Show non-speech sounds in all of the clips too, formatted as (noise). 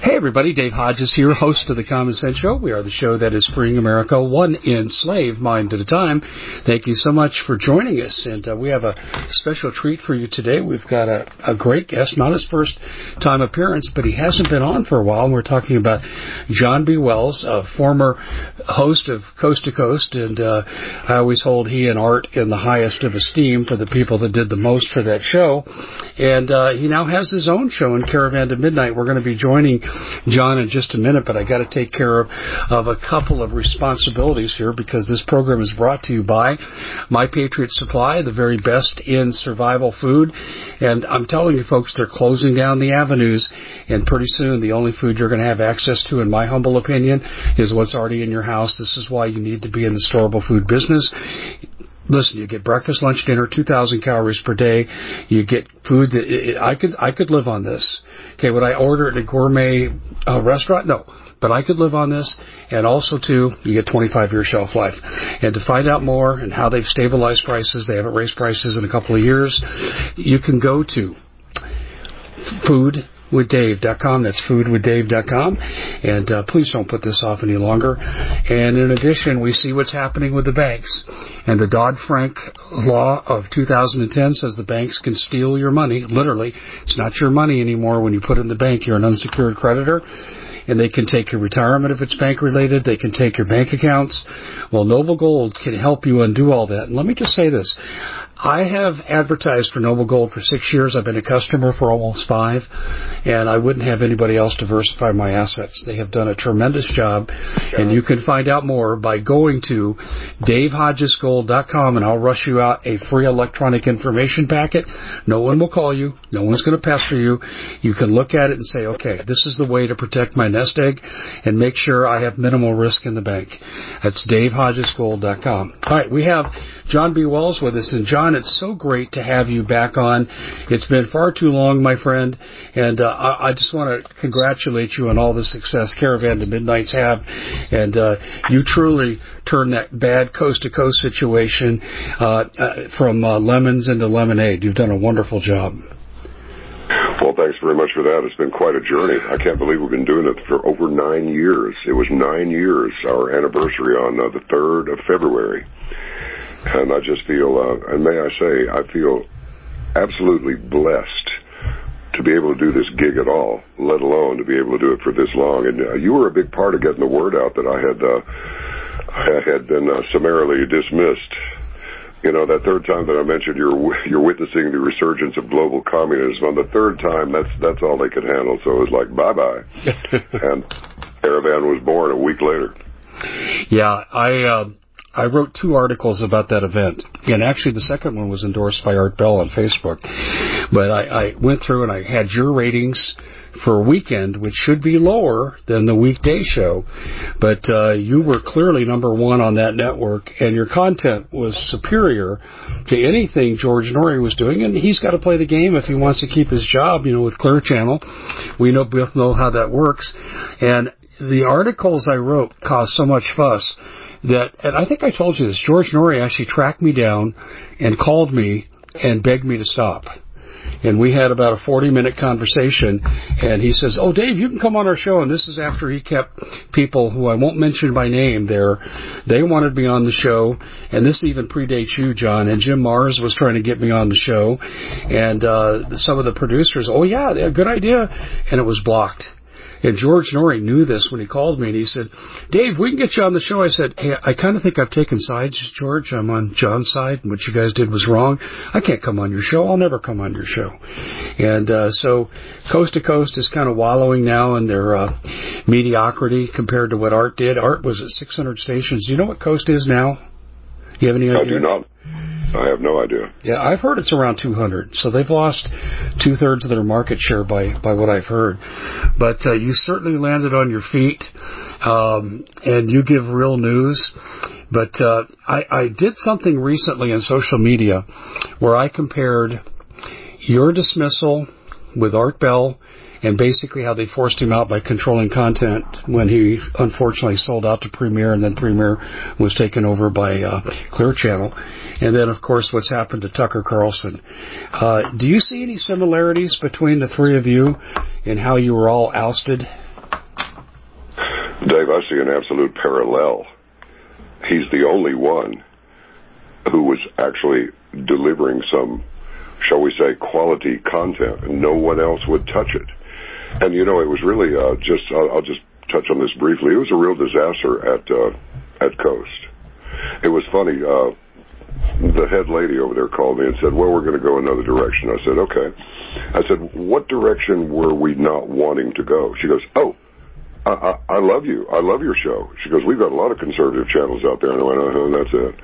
Hey everybody, Dave Hodges here, host of the Common Sense Show. We are the show that is freeing America one enslaved mind at a time. Thank you so much for joining us, and uh, we have a special treat for you today. We've got a, a great guest, not his first time appearance, but he hasn't been on for a while. And we're talking about John B. Wells, a former host of Coast to Coast, and uh, I always hold he and Art in the highest of esteem for the people that did the most for that show. And uh, he now has his own show in Caravan to Midnight. We're going to be joining John in just a minute, but I got to take care of, of a couple of responsibilities here because this program is brought to you by My Patriot Supply, the very best in survival food. And I'm telling you folks, they're closing down the avenues and pretty soon the only food you're going to have access to, in my humble opinion, is what's already in your house. This is why you need to be in the storable food business listen, you get breakfast, lunch, dinner, 2,000 calories per day. You get food that it, I could I could live on this. Okay, would I order at a gourmet uh, restaurant? No, but I could live on this. And also too, you get 25 year shelf life. And to find out more and how they've stabilized prices, they haven't raised prices in a couple of years. You can go to food foodwithdave.com. That's foodwithdave.com. And uh, please don't put this off any longer. And in addition, we see what's happening with the banks. And the Dodd-Frank law of 2010 says the banks can steal your money. Literally, it's not your money anymore when you put it in the bank. You're an unsecured creditor and they can take your retirement if it's bank related. They can take your bank accounts. Well, Noble Gold can help you undo all that. And let me just say this. I have advertised for Noble Gold for six years. I've been a customer for almost five, and I wouldn't have anybody else diversify my assets. They have done a tremendous job, sure. and you can find out more by going to davehodgesgold.com, and I'll rush you out a free electronic information packet. No one will call you. No one's going to pester you. You can look at it and say, okay, this is the way to protect my nest egg and make sure I have minimal risk in the bank. That's davehodgesgold.com. All right, we have John B. Wells with us. And John, it's so great to have you back on. It's been far too long, my friend, and uh, I, I, just want to congratulate you on all the success Caravan to Midnights have. And uh, you truly turned that bad coast to coast situation uh, uh from uh, lemons into lemonade. You've done a wonderful job. Well, thanks very much for that. It's been quite a journey. I can't believe we've been doing it for over nine years. It was nine years, our anniversary on uh, the 3rd of February. And I just feel, uh, and may I say, I feel absolutely blessed to be able to do this gig at all, let alone to be able to do it for this long. And uh, you were a big part of getting the word out that I had, uh, I had been uh, summarily dismissed. You know, that third time that I mentioned you're you're witnessing the resurgence of global communism. On the third time, that's that's all they could handle. So it was like bye bye, (laughs) and Caravan was born a week later. Yeah, I. Uh I wrote two articles about that event, and actually the second one was endorsed by Art Bell on Facebook. But I, I went through and I had your ratings for a weekend, which should be lower than the weekday show. But uh, you were clearly number one on that network, and your content was superior to anything George Noory was doing. And he's got to play the game if he wants to keep his job, you know, with Clear Channel. We know both know how that works. And the articles I wrote caused so much fuss that, and I think I told you this, George Noory actually tracked me down and called me and begged me to stop. and we had about a 40 minute conversation and he says, "Oh, Dave, you can come on our show." And this is after he kept people who I won't mention by name there. They wanted me on the show, and this even predates you, John. And Jim Marrs was trying to get me on the show, and uh, some of the producers, "Oh yeah, good idea," and it was blocked. And George Noory knew this when he called me and he said, Dave, we can get you on the show. I said, Hey, I kind of think I've taken sides, George. I'm on John's side and what you guys did was wrong. I can't come on your show. I'll never come on your show. And, uh, so Coast to Coast is kind of wallowing now in their, uh, mediocrity compared to what Art did. Art was at 600 stations. Do you know what Coast is now? You have any idea? I do not. I have no idea. Yeah, I've heard it's around 200. So they've lost two thirds of their market share by by what I've heard. But uh, you certainly landed on your feet, um, and you give real news. But uh, I, I did something recently in social media where I compared your dismissal with Art Bell and basically how they forced him out by controlling content when he unfortunately sold out to Premiere and then Premiere was taken over by uh, Clear Channel. And then, of course, what's happened to Tucker Carlson. Uh, do you see any similarities between the three of you in how you were all ousted? Dave, I see an absolute parallel. He's the only one who was actually delivering some, shall we say, quality content, no one else would touch it. And you know, it was really uh, just. I'll, I'll just touch on this briefly. It was a real disaster at uh, at Coast. It was funny. Uh, the head lady over there called me and said, "Well, we're going to go another direction." I said, "Okay." I said, "What direction were we not wanting to go?" She goes, "Oh." I, I, love you. I love your show. She goes, we've got a lot of conservative channels out there, and I went, uh-huh, that's it,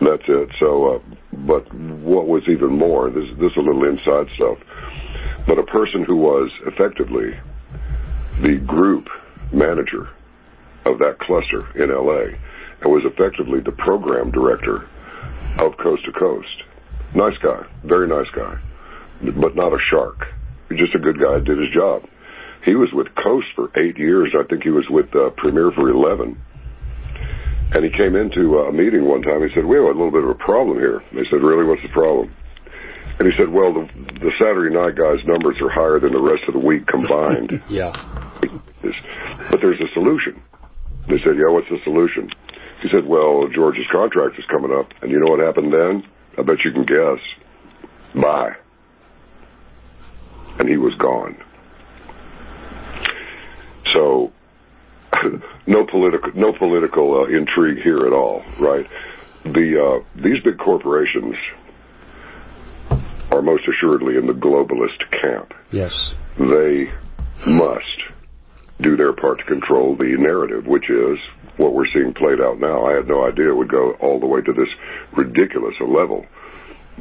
that's it. So, uh, but what was even more? This this is a little inside stuff but a person who was effectively the group manager of that cluster in LA and was effectively the program director of Coast to Coast. Nice guy, very nice guy, but not a shark. Just a good guy, did his job. He was with Coast for eight years. I think he was with uh, Premiere for 11. And he came into a meeting one time. He said, we have a little bit of a problem here. They said, really, what's the problem? And he said, well, the, the Saturday night guys' numbers are higher than the rest of the week combined. (laughs) yeah. But there's a solution. They said, yeah, what's the solution? He said, well, George's contract is coming up. And you know what happened then? I bet you can guess. Bye. And he was gone. So, (laughs) no political, no political uh, intrigue here at all, right? The uh, these big corporations are most assuredly in the globalist camp. Yes. They must do their part to control the narrative, which is what we're seeing played out now. I had no idea it would go all the way to this ridiculous a level,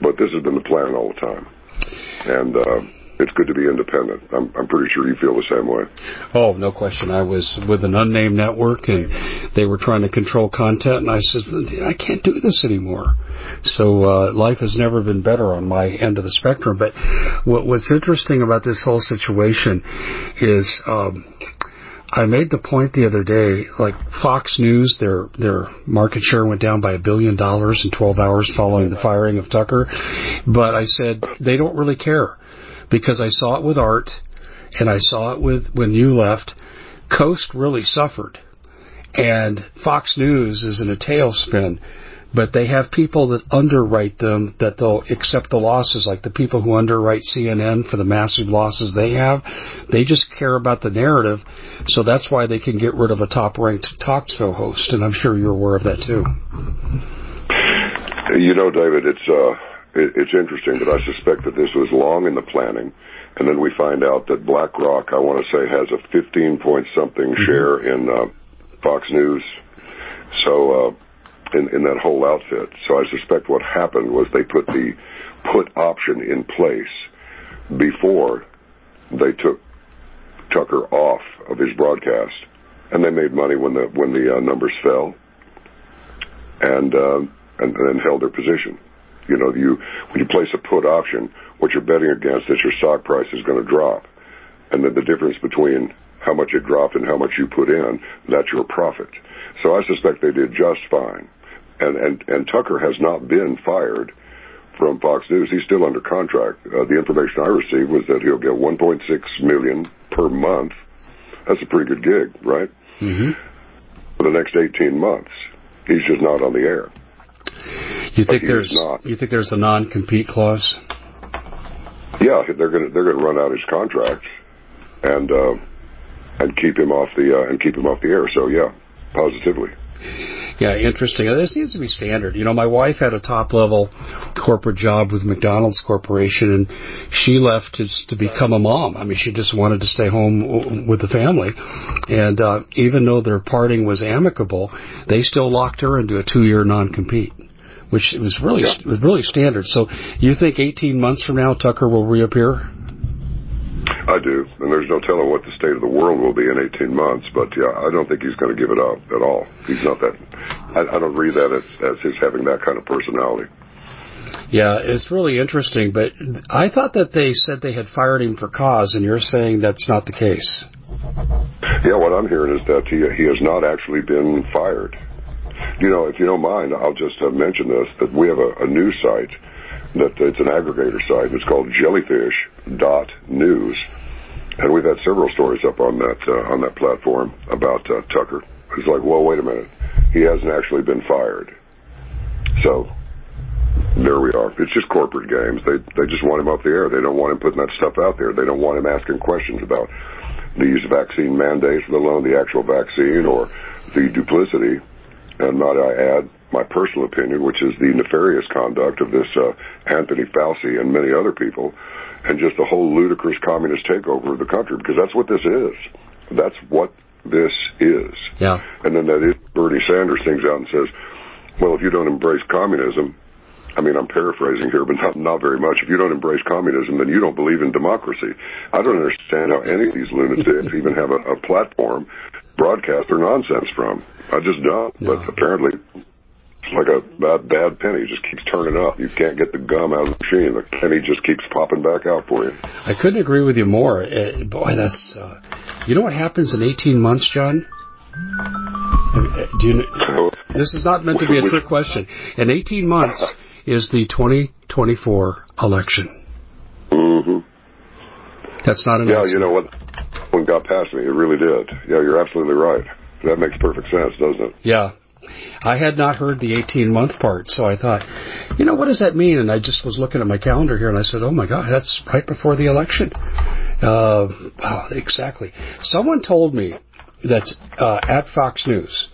but this has been the plan all the time. And, uh, it's good to be independent. I'm, I'm pretty sure you feel the same way. Oh, no question. I was with an unnamed network and they were trying to control content and I said, I can't do this anymore. So, uh, life has never been better on my end of the spectrum. But what, what's interesting about this whole situation is, um, I made the point the other day, like Fox News, their their market share went down by a billion dollars in 12 hours following the firing of Tucker. But I said they don't really care because I saw it with Art and I saw it with when you left. Coast really suffered, and Fox News is in a tailspin. But they have people that underwrite them that they'll accept the losses, like the people who underwrite CNN for the massive losses they have. They just care about the narrative, so that's why they can get rid of a top-ranked talk show host. And I'm sure you're aware of that too. You know, David, it's uh, it's interesting, but I suspect that this was long in the planning. And then we find out that BlackRock, I want to say, has a 15 point something mm-hmm. share in uh, Fox News. So, uh, in, in that whole outfit. So I suspect what happened was they put the put option in place before they took Tucker off of his broadcast, and they made money when the when the uh, numbers fell, and uh, and then held their position. You know, you when you place a put option, what you're betting against is your stock price is going to drop, and then the difference between how much it dropped and how much you put in, that's your profit. So I suspect they did just fine, and and and Tucker has not been fired from Fox News. He's still under contract. Uh, the information I received was that he'll get 1.6 million per month. That's a pretty good gig, right? Mm-hmm. For the next 18 months, he's just not on the air. You think there's not. you think there's a non-compete clause? Yeah, they're gonna they're gonna run out his contract and uh, and keep him off the uh, and keep him off the air. So yeah, positively. Yeah, interesting. This seems to be standard. You know, my wife had a top level corporate job with McDonald's Corporation, and she left to, to become a mom. I mean, she just wanted to stay home with the family. And uh, even though their parting was amicable, they still locked her into a two year non compete which was really yeah. was really standard. So you think 18 months from now Tucker will reappear? I do, and there's no telling what the state of the world will be in 18 months. But yeah, I don't think he's going to give it up at all. He's not that. I, I don't read that as, as his having that kind of personality. Yeah, it's really interesting. But I thought that they said they had fired him for cause, and you're saying that's not the case. Yeah, what I'm hearing is that he he has not actually been fired. You know, if you don't mind, I'll just uh, mention this, that we have a, news site that it's an aggregator site. It's called jellyfish.news. And we've had several stories up on that, uh, on that platform about uh, Tucker. It's like, well, wait a minute. He hasn't actually been fired. So there we are. It's just corporate games. They they just want him up the air. They don't want him putting that stuff out there. They don't want him asking questions about these vaccine mandates, let alone the actual vaccine or the duplicity and might I add, my personal opinion, which is the nefarious conduct of this uh, Anthony Fauci and many other people, and just the whole ludicrous communist takeover of the country, because that's what this is. That's what this is. Yeah. And then that is Bernie Sanders things out and says, well, if you don't embrace communism, I mean, I'm paraphrasing here, but not, not very much. If you don't embrace communism, then you don't believe in democracy. I don't understand how any of these lunatics even have a, a platform broadcast their nonsense from. I just don't. No. But apparently, like a bad, bad penny. It just keeps turning up. You can't get the gum out of the machine. The penny just keeps popping back out for you. I couldn't agree with you more. Uh, boy, that's. Uh, you know what happens in 18 months, John? Uh, do you? Know, this is not meant to be a trick question. In 18 months is the 2024 election. Mm-hmm. That's not an. Yeah, you know what? One got past me. It really did. Yeah, you're absolutely right. That makes perfect sense, doesn't it? Yeah. I had not heard the 18 month part, so I thought, you know, what does that mean? And I just was looking at my calendar here and I said, oh my God, that's right before the election. Uh, exactly. Someone told me that uh, at Fox News,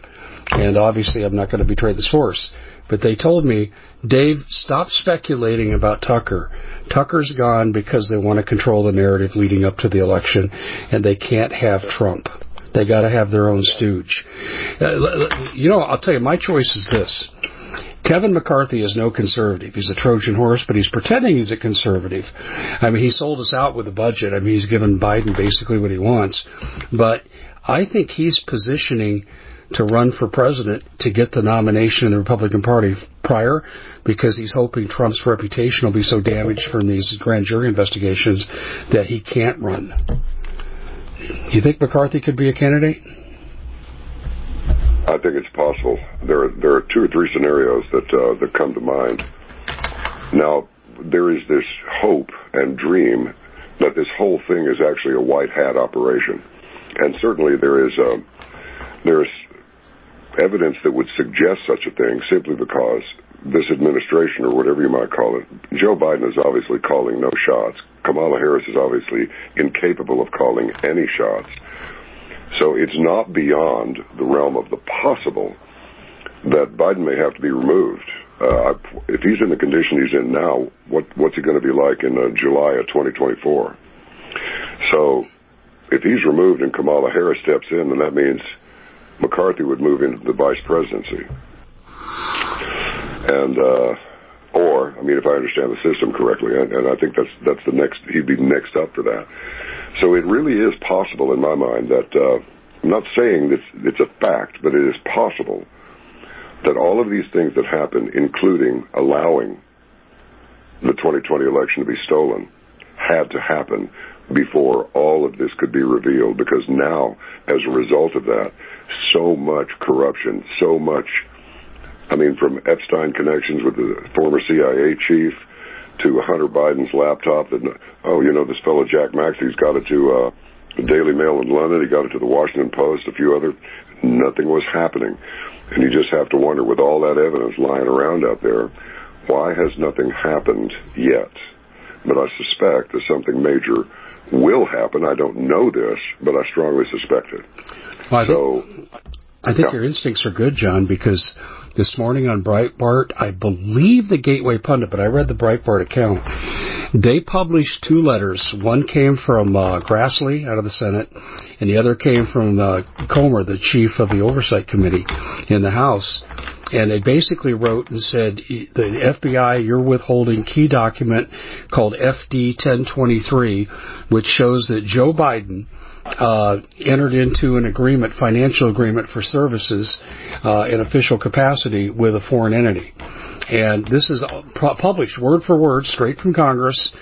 and obviously I'm not going to betray the source, but they told me, Dave, stop speculating about Tucker. Tucker's gone because they want to control the narrative leading up to the election, and they can't have Trump. They got to have their own stooge. Uh, you know, I'll tell you, my choice is this. Kevin McCarthy is no conservative. He's a Trojan horse, but he's pretending he's a conservative. I mean, he sold us out with the budget. I mean, he's given Biden basically what he wants. But I think he's positioning to run for president to get the nomination in the Republican Party prior because he's hoping Trump's reputation will be so damaged from these grand jury investigations that he can't run. You think McCarthy could be a candidate? I think it's possible. There, are, there are two or three scenarios that uh, that come to mind. Now, there is this hope and dream that this whole thing is actually a white hat operation, and certainly there is uh, there is evidence that would suggest such a thing simply because this administration, or whatever you might call it, Joe Biden is obviously calling no shots. Kamala Harris is obviously incapable of calling any shots. So it's not beyond the realm of the possible that Biden may have to be removed. Uh, if he's in the condition he's in now, what, what's he going to be like in uh, July of 2024? So if he's removed and Kamala Harris steps in, then that means McCarthy would move into the vice presidency. And, uh, or, I mean, if I understand the system correctly, and, I think that's, that's the next, he'd be next up for that. So it really is possible in my mind that, uh, I'm not saying it's, it's a fact, but it is possible that all of these things that happen, including allowing the 2020 election to be stolen, had to happen before all of this could be revealed because now, as a result of that, so much corruption, so much, I mean, from Epstein connections with the former CIA chief to Hunter Biden's laptop that, oh, you know, this fellow Jack Maxey's got it to uh, the Daily Mail in London. He got it to the Washington Post, a few other. Nothing was happening. And you just have to wonder, with all that evidence lying around out there, why has nothing happened yet? But I suspect that something major will happen. I don't know this, but I strongly suspect it. Well, I so, think, I think yeah. your instincts are good, John, because this morning on Breitbart, I believe the Gateway Pundit, but I read the Breitbart account. They published two letters. One came from uh, Grassley out of the Senate, and the other came from uh, Comer, the chief of the Oversight Committee in the House. And they basically wrote and said, the FBI, you're withholding key document called FD 1023, which shows that Joe Biden uh, entered into an agreement, financial agreement for services uh, in official capacity with a foreign entity. And this is published word for word straight from Congress.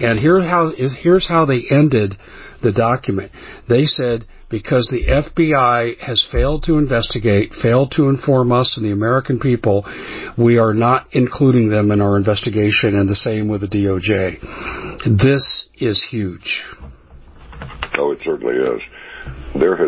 And here how, here's how they ended the document. They said, because the FBI has failed to investigate, failed to inform us and the American people, we are not including them in our investigation, and the same with the DOJ. This is huge. Oh, it certainly is. There has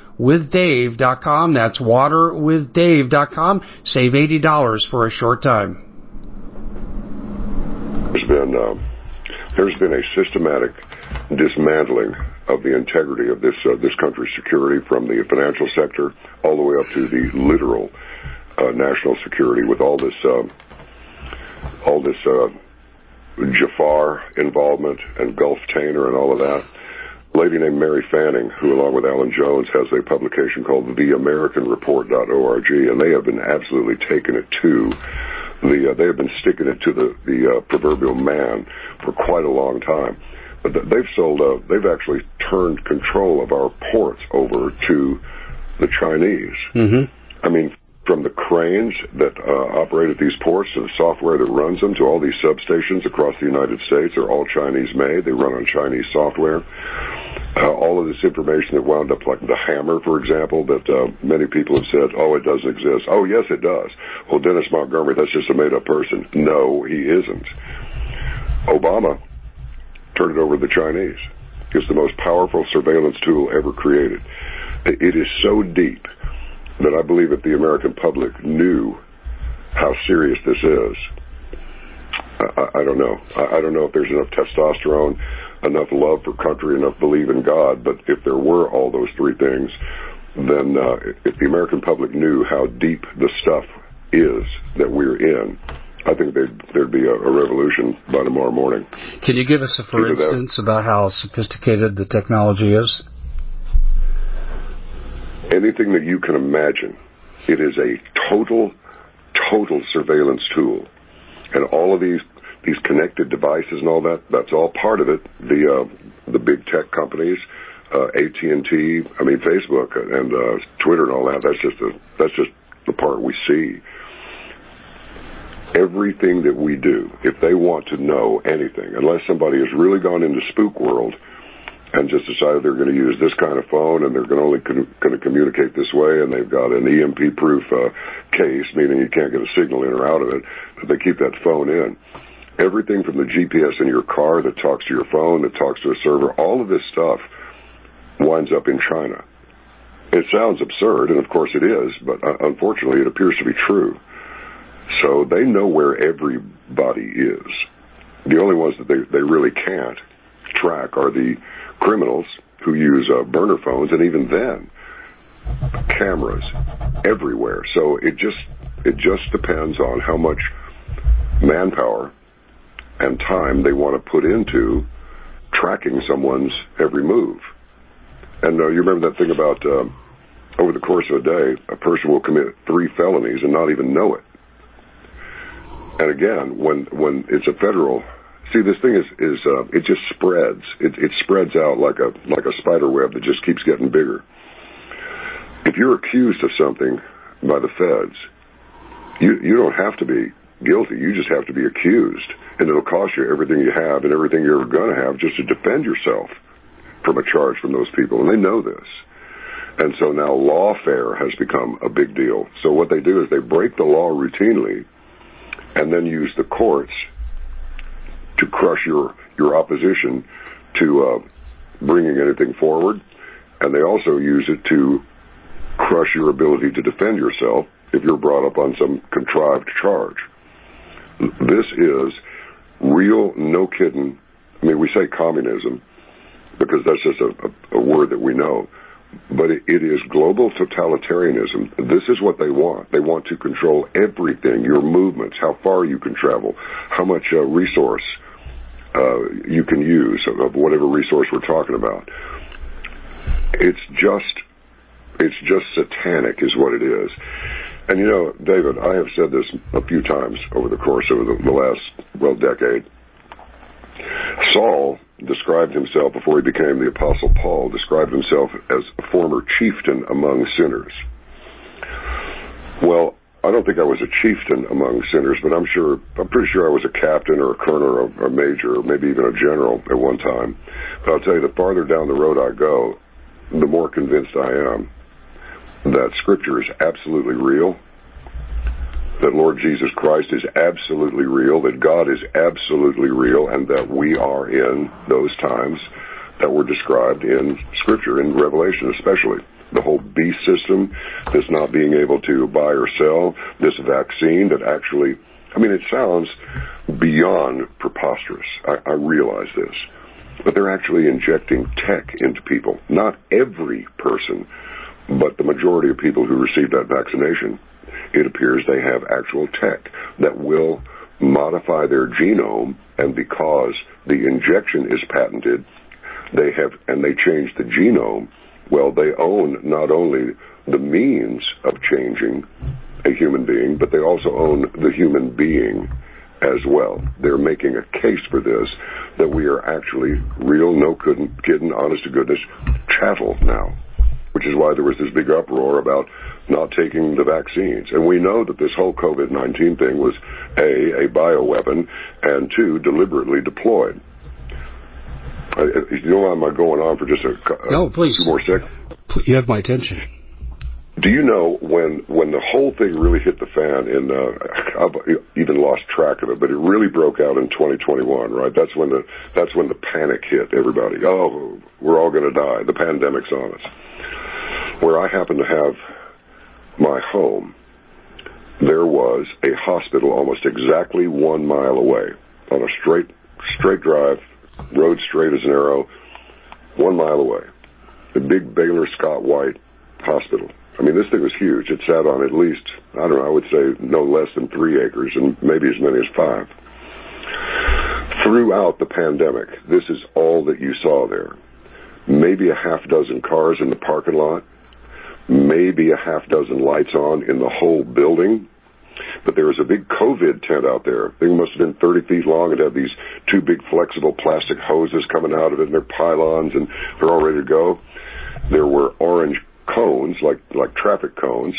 waterwithdave.com. That's waterwithdave.com. Save $80 for a short time. There's been, uh, there's been a systematic dismantling of the integrity of this, uh, this country's security from the financial sector all the way up to the literal uh, national security with all this, uh, all this, uh, Jafar involvement and Gulf Tainer and all of that lady named Mary Fanning, who along with Alan Jones has a publication called theamericanreport.org, and they have been absolutely taking it to the, uh, they have been sticking it to the, the uh, proverbial man for quite a long time. But they've sold, uh, they've actually turned control of our ports over to the Chinese. Mm-hmm. I mean, from the cranes that uh, operate at these ports to the software that runs them to all these substations across the United States are all Chinese made. They run on Chinese software. Uh, all of this information that wound up like the hammer, for example, that uh, many people have said, oh, it doesn't exist. Oh, yes, it does. Well, Dennis Montgomery, that's just a made up person. No, he isn't. Obama turned it over to the Chinese. It's the most powerful surveillance tool ever created. It is so deep that I believe that the American public knew how serious this is, I, I don't know. I, I don't know if there's enough testosterone, enough love for country, enough belief in God. But if there were all those three things, then uh, if the American public knew how deep the stuff is that we're in, I think there'd, there'd be a, a revolution by tomorrow morning. Can you give us a for Either instance that, about how sophisticated the technology is? Anything that you can imagine, it is a total, total surveillance tool, and all of these these connected devices and all that, that's all part of it. The uh, the big tech companies, uh, AT and T, I mean Facebook and uh, Twitter and all that. That's just a that's just the part we see. Everything that we do, if they want to know anything, unless somebody has really gone into spook world and just decided they're going to use this kind of phone and they're going to only con- going to communicate this way and they've got an EMP proof uh, case, meaning you can't get a signal in or out of it, but they keep that phone in everything from the GPS in your car that talks to your phone, that talks to a server, all of this stuff winds up in China. It sounds absurd, and of course it is, but uh, unfortunately it appears to be true. So they know where everybody is. The only ones that they, they really can't track are the criminals who use uh, burner phones, and even then, cameras everywhere. So it just it just depends on how much manpower and time they want to put into tracking someone's every move. And uh, you remember that thing about uh, over the course of a day, a person will commit three felonies and not even know it. And again, when when it's a federal, see this thing is is uh, it just spreads. It, it spreads out like a like a spider web that just keeps getting bigger. If you're accused of something by the feds, you you don't have to be guilty. You just have to be accused, and it'll cost you everything you have and everything you're going to have just to defend yourself from a charge from those people, and they know this. And so now lawfare has become a big deal. So what they do is they break the law routinely, and then use the courts to crush your your opposition to uh, bringing anything forward, and they also use it to crush your ability to defend yourself if you're brought up on some contrived charge. This is real, no kidding. I mean, we say communism because that's just a, a, a word that we know, but it, it is global totalitarianism. This is what they want. They want to control everything, your movements, how far you can travel, how much uh, resource uh, you can use of, whatever resource we're talking about. It's just, it's just satanic, is what it is. And you know, David, I have said this a few times over the course of the, the last, well, decade. Saul described himself, before he became the Apostle Paul, described himself as a former chieftain among sinners. Well, I don't think I was a chieftain among sinners, but I'm sure, I'm pretty sure I was a captain or a colonel or a major or maybe even a general at one time. But I'll tell you, the farther down the road I go, the more convinced I am that Scripture is absolutely real, that Lord Jesus Christ is absolutely real, that God is absolutely real, and that we are in those times that were described in Scripture, in Revelation especially. The whole beast system, this not being able to buy or sell, this vaccine that actually, I mean, it sounds beyond preposterous. I, I realize this. But they're actually injecting tech into people. Not every person but the majority of people who receive that vaccination, it appears they have actual tech that will modify their genome, and because the injection is patented, they have, and they change the genome, well, they own not only the means of changing a human being, but they also own the human being as well. They're making a case for this that we are actually real, no kidding, honest to goodness chattel now which is why there was this big uproar about not taking the vaccines. And we know that this whole COVID-19 thing was A, a bioweapon, and two, deliberately deployed. I, you know, I'm going on for just a, no, please. few more seconds. You have my attention. Do you know when when the whole thing really hit the fan? And uh, I've even lost track of it, but it really broke out in 2021, right? That's when the that's when the panic hit everybody. Oh, we're all going to die. The pandemic's on us. Where I happen to have my home, there was a hospital almost exactly one mile away on a straight straight drive, road straight as an arrow, one mile away. The big Baylor Scott White Hospital. I mean, this thing was huge. It sat on at least, I don't know, I would say no less than three acres and maybe as many as five. Throughout the pandemic, this is all that you saw there. Maybe a half dozen cars in the parking lot, maybe a half dozen lights on in the whole building. But there was a big COVID tent out there. It must have been 30 feet long. It had these two big flexible plastic hoses coming out of it and their pylons and they're all ready to go. There were orange cones, like, like traffic cones,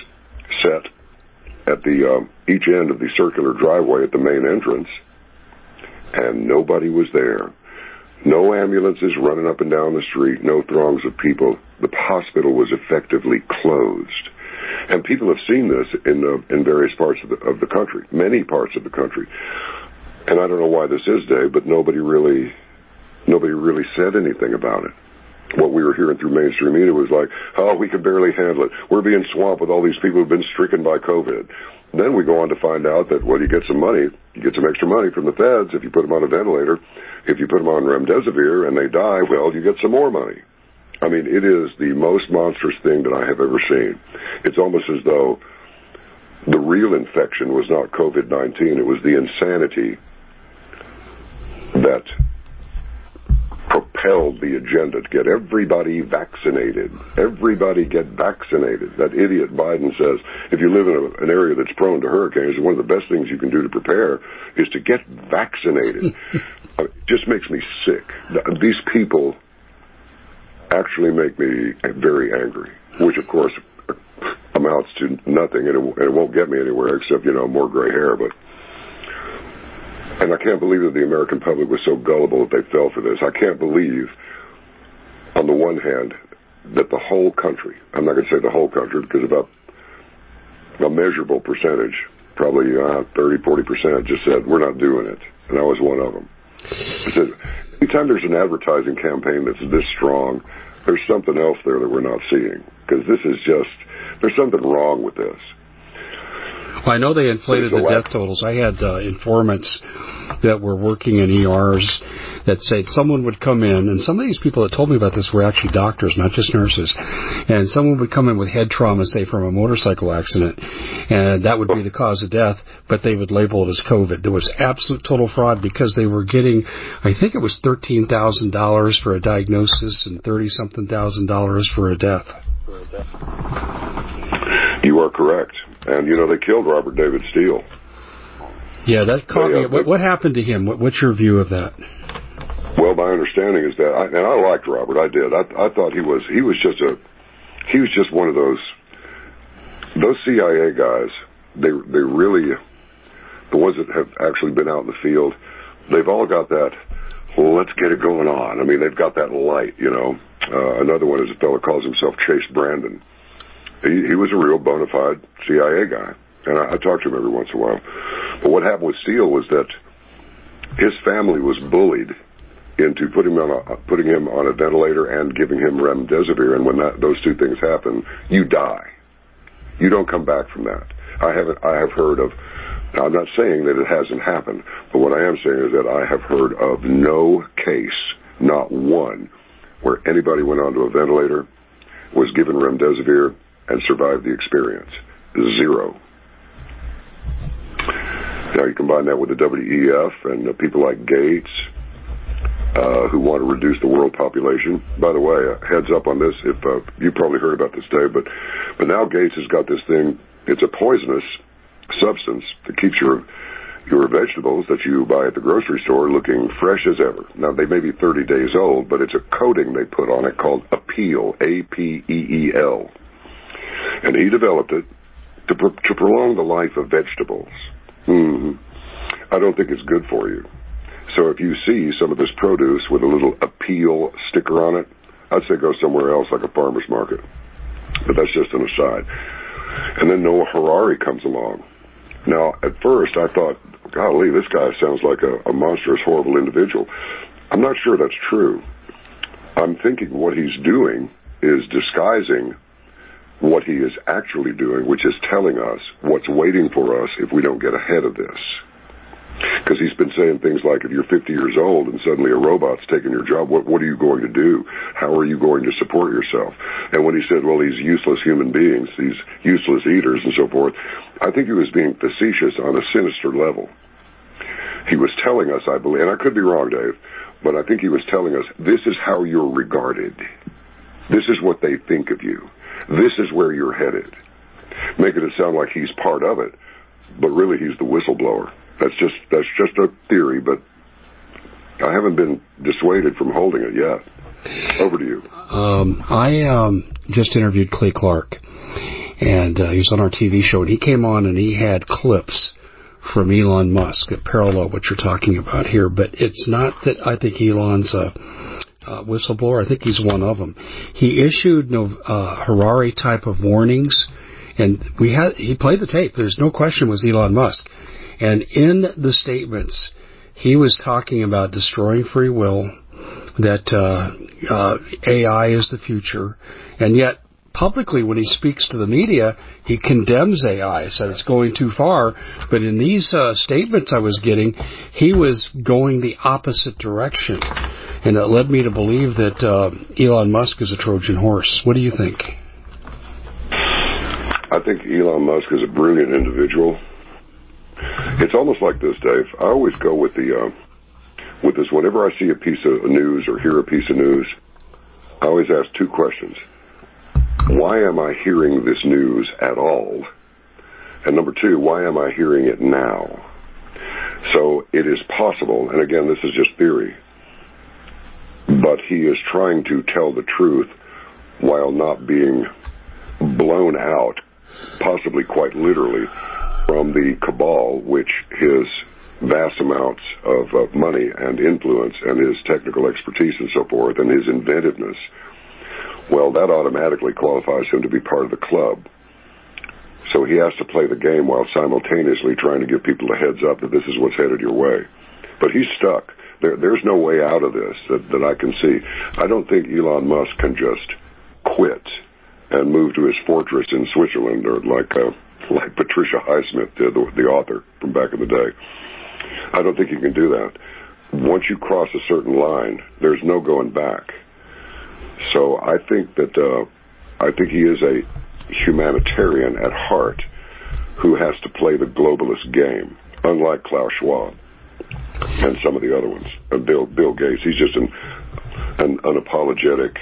set at the, um, each end of the circular driveway at the main entrance. And nobody was there. No ambulances running up and down the street, no throngs of people. The hospital was effectively closed. And people have seen this in uh, in various parts of the of the country, many parts of the country. And I don't know why this is, Dave, but nobody really nobody really said anything about it. What we were hearing through mainstream media was like, "Oh, we can barely handle it. We're being swamped with all these people who've been stricken by COVID." Then we go on to find out that well, you get some money, you get some extra money from the feds if you put them on a ventilator. If you put them on remdesivir and they die, well, you get some more money. I mean, it is the most monstrous thing that I have ever seen. It's almost as though the real infection was not COVID-19, it was the insanity that propelled the agenda to get everybody vaccinated. Everybody get vaccinated. That idiot Biden says if you live in a, an area that's prone to hurricanes, one of the best things you can do to prepare is to get vaccinated. (laughs) it just makes me sick. These people actually make me very angry, which of course amounts to nothing, and it, it won't get me anywhere except you know more gray hair. But and I can't believe that the American public was so gullible that they fell for this. I can't believe, on the one hand, that the whole country, I'm not going to say the whole country because about a measurable percentage, probably uh, 30, 40%, just said, we're not doing it. And I was one of them. I said, anytime there's an advertising campaign that's this strong, there's something else there that we're not seeing. Because this is just, there's something wrong with this. Well, I know they inflated the death totals. I had uh, informants that were working in ERs that said someone would come in, and some of these people that told me about this were actually doctors, not just nurses, and someone would come in with head trauma, say from a motorcycle accident, and that would be the cause of death, but they would label it as COVID. There was absolute total fraud because they were getting, I think it was thirteen thousand dollars for a diagnosis and thirty something thousand dollars for a death. You are correct. And, you know, they killed Robert David Steele. Yeah, that caught they, uh, me. What, what, happened to him? What, what's your view of that? Well, my understanding is that, I, and I liked Robert. I did. I, I thought he was he was just a he was just one of those those CIA guys. They they really the ones that have actually been out in the field. They've all got that. Well, let's get it going on. I mean, they've got that light. You know, uh, another one is a fellow calls himself Chase Brandon he, he was a real bona fide CIA guy, and I, I talked to him every once in a while. But what happened with Steele was that his family was bullied into putting him on a, uh, putting him on a ventilator and giving him remdesivir. And when that, those two things happen, you die. You don't come back from that. I haven't. I have heard of. I'm not saying that it hasn't happened, but what I am saying is that I have heard of no case, not one, where anybody went onto a ventilator, was given remdesivir, and survive the experience. Zero. Now you combine that with the WEF and people like Gates, uh, who want to reduce the world population. By the way, uh, heads up on this. If uh, you probably heard about this, Dave, but but now Gates has got this thing. It's a poisonous substance that keeps your your vegetables that you buy at the grocery store looking fresh as ever. Now they may be 30 days old, but it's a coating they put on it called Apeel, A P E E L. And he developed it to, to prolong the life of vegetables. Mm-hmm. I don't think it's good for you. So if you see some of this produce with a little Apeel sticker on it, I'd say go somewhere else like a farmer's market. But that's just an aside. And then Noah Harari comes along. Now, at first, I thought, golly, this guy sounds like a, a monstrous, horrible individual. I'm not sure that's true. I'm thinking what he's doing is disguising what he is actually doing, which is telling us what's waiting for us if we don't get ahead of this. Because he's been saying things like, if you're 50 years old and suddenly a robot's taking your job, what, what are you going to do? How are you going to support yourself? And when he said, well, these useless human beings, these useless eaters and so forth, I think he was being facetious on a sinister level. He was telling us, I believe, and I could be wrong, Dave, but I think he was telling us, this is how you're regarded. This is what they think of you. This is where you're headed. Making it sound like he's part of it, but really he's the whistleblower. That's just that's just a theory, but I haven't been dissuaded from holding it yet. Over to you. Um, I um, just interviewed Clay Clark, and uh, he was on our TV show, and he came on and he had clips from Elon Musk that parallel what you're talking about here. But it's not that I think Elon's a, a whistleblower. I think he's one of them. He issued no, uh, Harari type of warnings, and we had he played the tape. There's no question it was Elon Musk. And in the statements, he was talking about destroying free will, that uh, uh, AI is the future, and yet publicly when he speaks to the media, he condemns AI, said it's going too far. But in these uh, statements I was getting, he was going the opposite direction, and it led me to believe that uh, Elon Musk is a Trojan horse. What do you think? I think Elon Musk is a brilliant individual. It's almost like this, Dave. I always go with the uh, with this. Whenever I see a piece of news or hear a piece of news, I always ask two questions: Why am I hearing this news at all? And number two, why am I hearing it now? So it is possible, and again, this is just theory, but he is trying to tell the truth while not being blown out, possibly quite literally, from the cabal, which his vast amounts of, of money and influence and his technical expertise and so forth and his inventiveness, well, that automatically qualifies him to be part of the club. So he has to play the game while simultaneously trying to give people a heads up that this is what's headed your way. But he's stuck. There, there's no way out of this that, that I can see. I don't think Elon Musk can just quit and move to his fortress in Switzerland or like uh, (laughs) like Patricia Highsmith did, the, the author from back in the day. I don't think you can do that. Once you cross a certain line, there's no going back. So I think that uh, I think he is a humanitarian at heart who has to play the globalist game, unlike Klaus Schwab and some of the other ones. And Bill Bill Gates, he's just an an unapologetic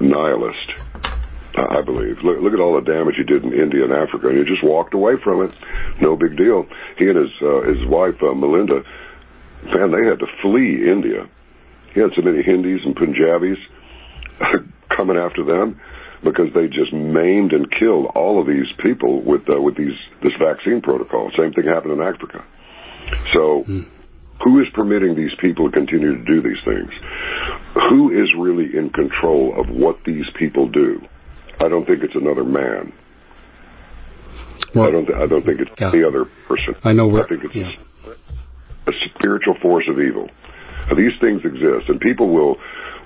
nihilist I believe. Look, look at all the damage he did in India and Africa, and he just walked away from it. No big deal. He and his uh, his wife uh, Melinda, man, they had to flee India. He had so many Hindis and Punjabis (laughs) coming after them because they just maimed and killed all of these people with uh, with these this vaccine protocol. Same thing happened in Africa. So. Mm. Who is permitting these people to continue to do these things? Who is really in control of what these people do? I don't think it's another man. Well, I don't. Th- I don't think it's yeah. the other person. I know. Where, I think it's yeah. a, a spiritual force of evil. Now, these things exist, and people will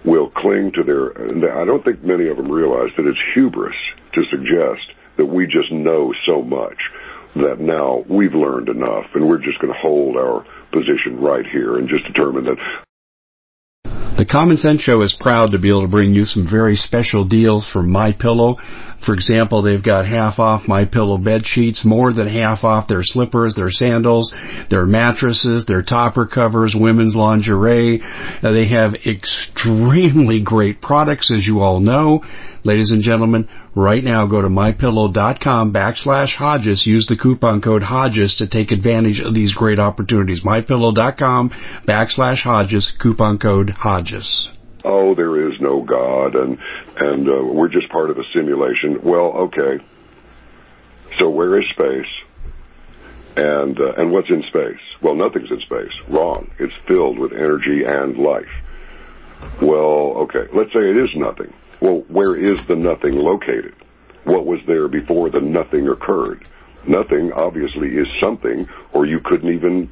will cling to their. I don't think many of them realize that it's hubris to suggest that we just know so much that now we've learned enough, and we're just going to hold our position right here and just determine that the Common Sense Show is proud to be able to bring you some very special deals from My Pillow. For example, they've got half off My Pillow bed sheets, more than half off their slippers, their sandals, their mattresses, their topper covers, women's lingerie. Uh, they have extremely great products, as you all know. Ladies and gentlemen, right now go to mypillow.com backslash Hodges. Use the coupon code Hodges to take advantage of these great opportunities. Mypillow.com backslash Hodges, coupon code Hodges. Oh, there is no God, and and uh, we're just part of a simulation. Well, okay. So where is space? And uh, and what's in space? Well, nothing's in space. Wrong. It's filled with energy and life. Well, okay. Let's say it is nothing. Well, where is the nothing located? what was there before the nothing occurred. Nothing obviously is something, or you couldn't even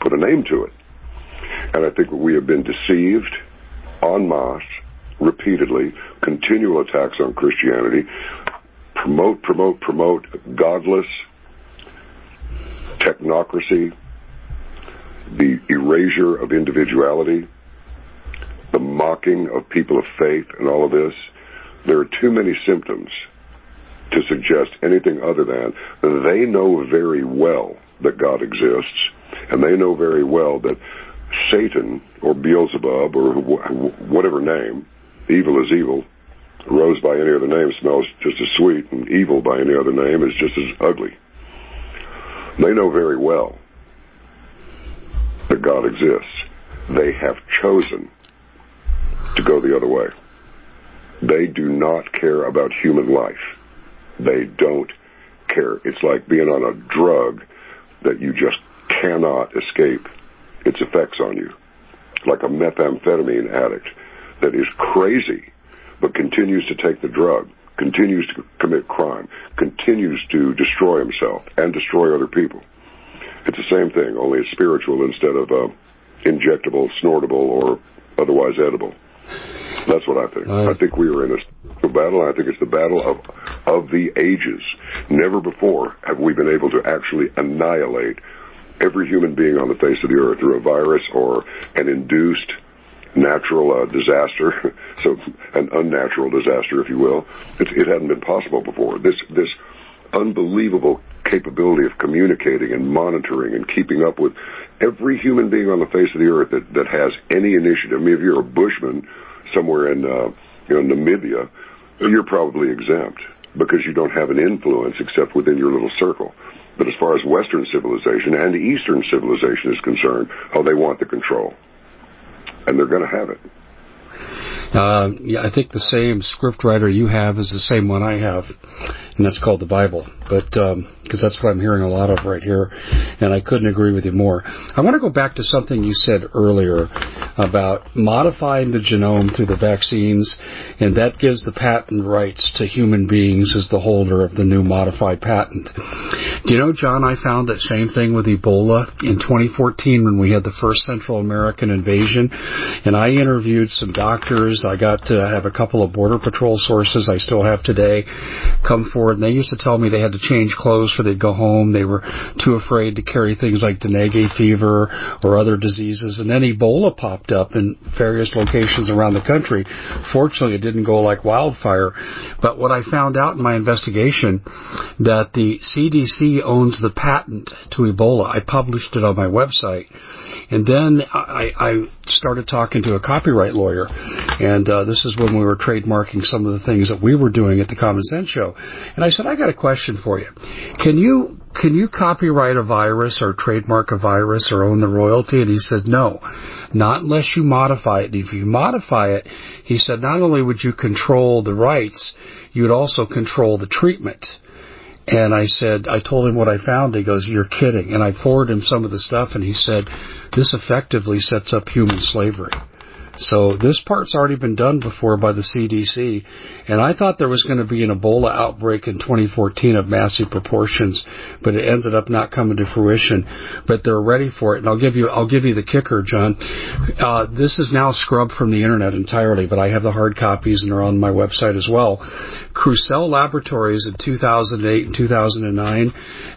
put a name to it. And I think we have been deceived en masse, repeatedly, continual attacks on Christianity, promote, promote, promote godless technocracy, the erasure of individuality, the mocking of people of faith, and all of this. There are too many symptoms to suggest anything other than they know very well that God exists, and they know very well that Satan or Beelzebub or whatever name, evil is evil, rose by any other name smells just as sweet, and evil by any other name is just as ugly. They know very well that God exists. They have chosen to go the other way. They do not care about human life. They don't care. It's like being on a drug that you just cannot escape its effects on you. Like a methamphetamine addict that is crazy but continues to take the drug, continues to commit crime, continues to destroy himself and destroy other people. It's the same thing, only it's spiritual instead of uh, injectable, snortable, or otherwise edible. That's what I think. Uh, I think we are in a battle. I think it's the battle of of the ages. Never before have we been able to actually annihilate every human being on the face of the earth through a virus or an induced natural uh, disaster, (laughs) so an unnatural disaster, if you will. It, it hadn't been possible before. This this unbelievable capability of communicating and monitoring and keeping up with every human being on the face of the earth that, that has any initiative. I mean, if you're a bushman somewhere in uh, you know Namibia, you're probably exempt because you don't have an influence except within your little circle. But as far as Western civilization and Eastern civilization is concerned, oh, they want the control and they're going to have it. Uh, yeah, I think the same script writer you have is the same one I have, and that's called the Bible. But because um, that's what I'm hearing a lot of right here, and I couldn't agree with you more. I want to go back to something you said earlier about modifying the genome through the vaccines, and that gives the patent rights to human beings as the holder of the new modified patent. Do you know, John? I found that same thing with Ebola in 2014 when we had the first Central American invasion, and I interviewed some doctors. I got to have a couple of border patrol sources I still have today come forward, and they used to tell me they had to change clothes for they'd go home. They were too afraid to carry things like dengue fever or other diseases. And then Ebola popped up in various locations around the country. Fortunately, it didn't go like wildfire. But what I found out in my investigation that the CDC owns the patent to Ebola. I published it on my website. And then I, I started talking to a copyright lawyer, and uh, this is when we were trademarking some of the things that we were doing at the Common Sense Show. And I said, I got a question for you. Can you can you copyright a virus or trademark a virus or own the royalty? And he said, no, not unless you modify it. And if you modify it, he said, not only would you control the rights, you'd also control the treatment. And I said, I told him what I found. He goes, you're kidding. And I forwarded him some of the stuff and he said, this effectively sets up human slavery. So this part's already been done before by the CDC, and I thought there was going to be an Ebola outbreak in 2014 of massive proportions, but it ended up not coming to fruition. But they're ready for it, and I'll give you I'll give you the kicker, John. Uh, this is now scrubbed from the internet entirely, but I have the hard copies and they're on my website as well. Crucell Laboratories in 2008 and 2009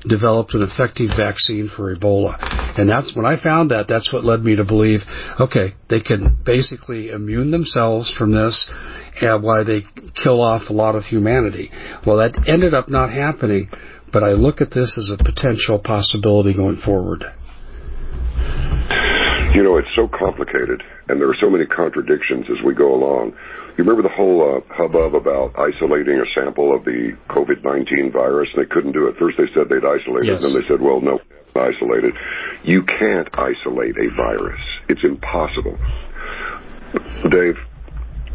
developed an effective vaccine for Ebola, and that's when I found that. That's what led me to believe, okay, they can basically immune themselves from this and why they kill off a lot of humanity. Well, that ended up not happening, but I look at this as a potential possibility going forward. You know, it's so complicated, and there are so many contradictions as we go along. You remember the whole uh, hubbub about isolating a sample of the COVID 19 virus? They couldn't do it. First, they said they'd isolate yes. it, and then they said, well, no, isolated. You can't isolate a virus. It's impossible. Dave,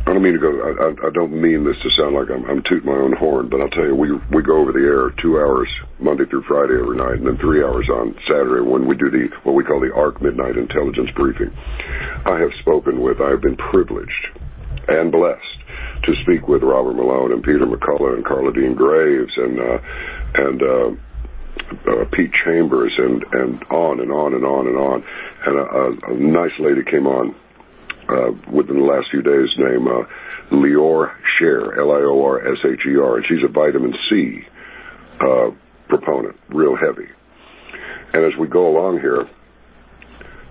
I don't mean to go. I, I don't mean this to sound like I'm, I'm tooting my own horn, but I'll tell you, we we go over the air two hours Monday through Friday every night, and then three hours on Saturday when we do the what we call the ARC Midnight Intelligence Briefing. I have spoken with. I have been privileged and blessed to speak with Robert Malone and Peter McCullough and Carla Dean Graves and uh, and uh, uh, Pete Chambers and and on and on and on and on. And a, a, a nice lady came on uh, within the last few days named uh, Lior Sher, L-I-O-R-S-H-E-R, and she's a vitamin C uh, proponent, real heavy. And as we go along here,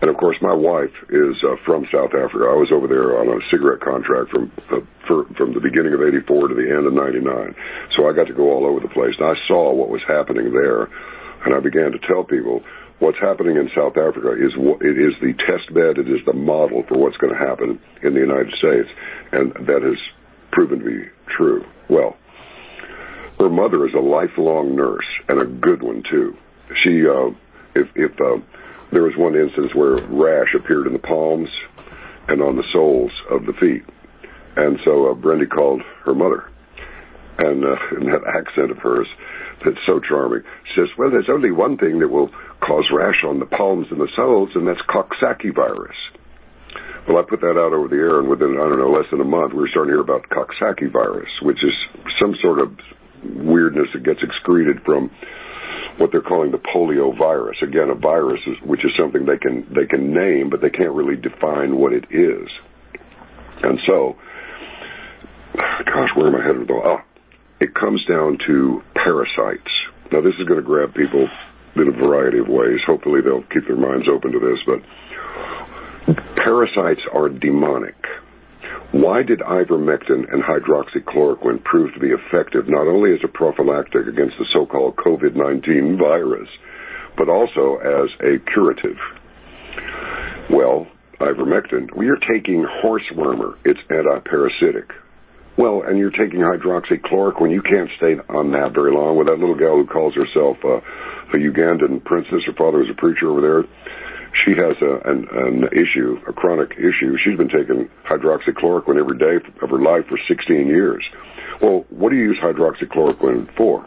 and of course, my wife is uh, from South Africa. I was over there on a cigarette contract from uh, for, from the beginning of '84 to the end of '99. So I got to go all over the place, and I saw what was happening there. And I began to tell people what's happening in South Africa is it is the test bed, it is the model for what's going to happen in the United States, and that has proven to be true. Well, her mother is a lifelong nurse and a good one too. She, uh, if if uh, there was one instance where rash appeared in the palms and on the soles of the feet. And so uh, Brendy called her mother. And uh, (laughs) in that accent of hers that's so charming, she says, well, there's only one thing that will cause rash on the palms and the soles, and that's Coxsackie virus. Well, I put that out over the air, and within, I don't know, less than a month, we were starting to hear about Coxsackie virus, which is some sort of weirdness that gets excreted from what they're calling the polio virus. Again, a virus is, which is something they can they can name, but they can't really define what it is. And so, gosh, where am I headed? with Oh, it comes down to parasites. Now, this is going to grab people in a variety of ways. Hopefully, they'll keep their minds open to this, but parasites are demonic. Why did ivermectin and hydroxychloroquine prove to be effective not only as a prophylactic against the so-called COVID-19 virus, but also as a curative? Well, ivermectin, well, you're taking horsewormer. It's antiparasitic. Well, and you're taking hydroxychloroquine. You can't stay on that very long with that little gal who calls herself uh, a Ugandan princess. Her father was a preacher over there she has a, an, an issue, a chronic issue. She's been taking hydroxychloroquine every day of her life for 16 years. Well, what do you use hydroxychloroquine for?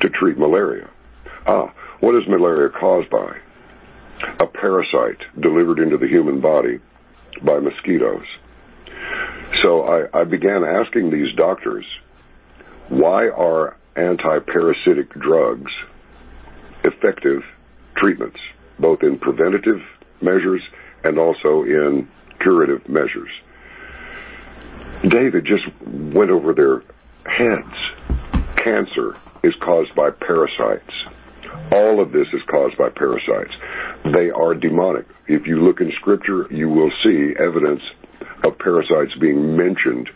To treat malaria. Ah, what is malaria caused by? A parasite delivered into the human body by mosquitoes. So I, I began asking these doctors, why are anti-parasitic drugs effective treatments? Both in preventative measures and also in curative measures. David just went over their heads. Cancer is caused by parasites. All of this is caused by parasites. They are demonic. If you look in scripture, you will see evidence of parasites being mentioned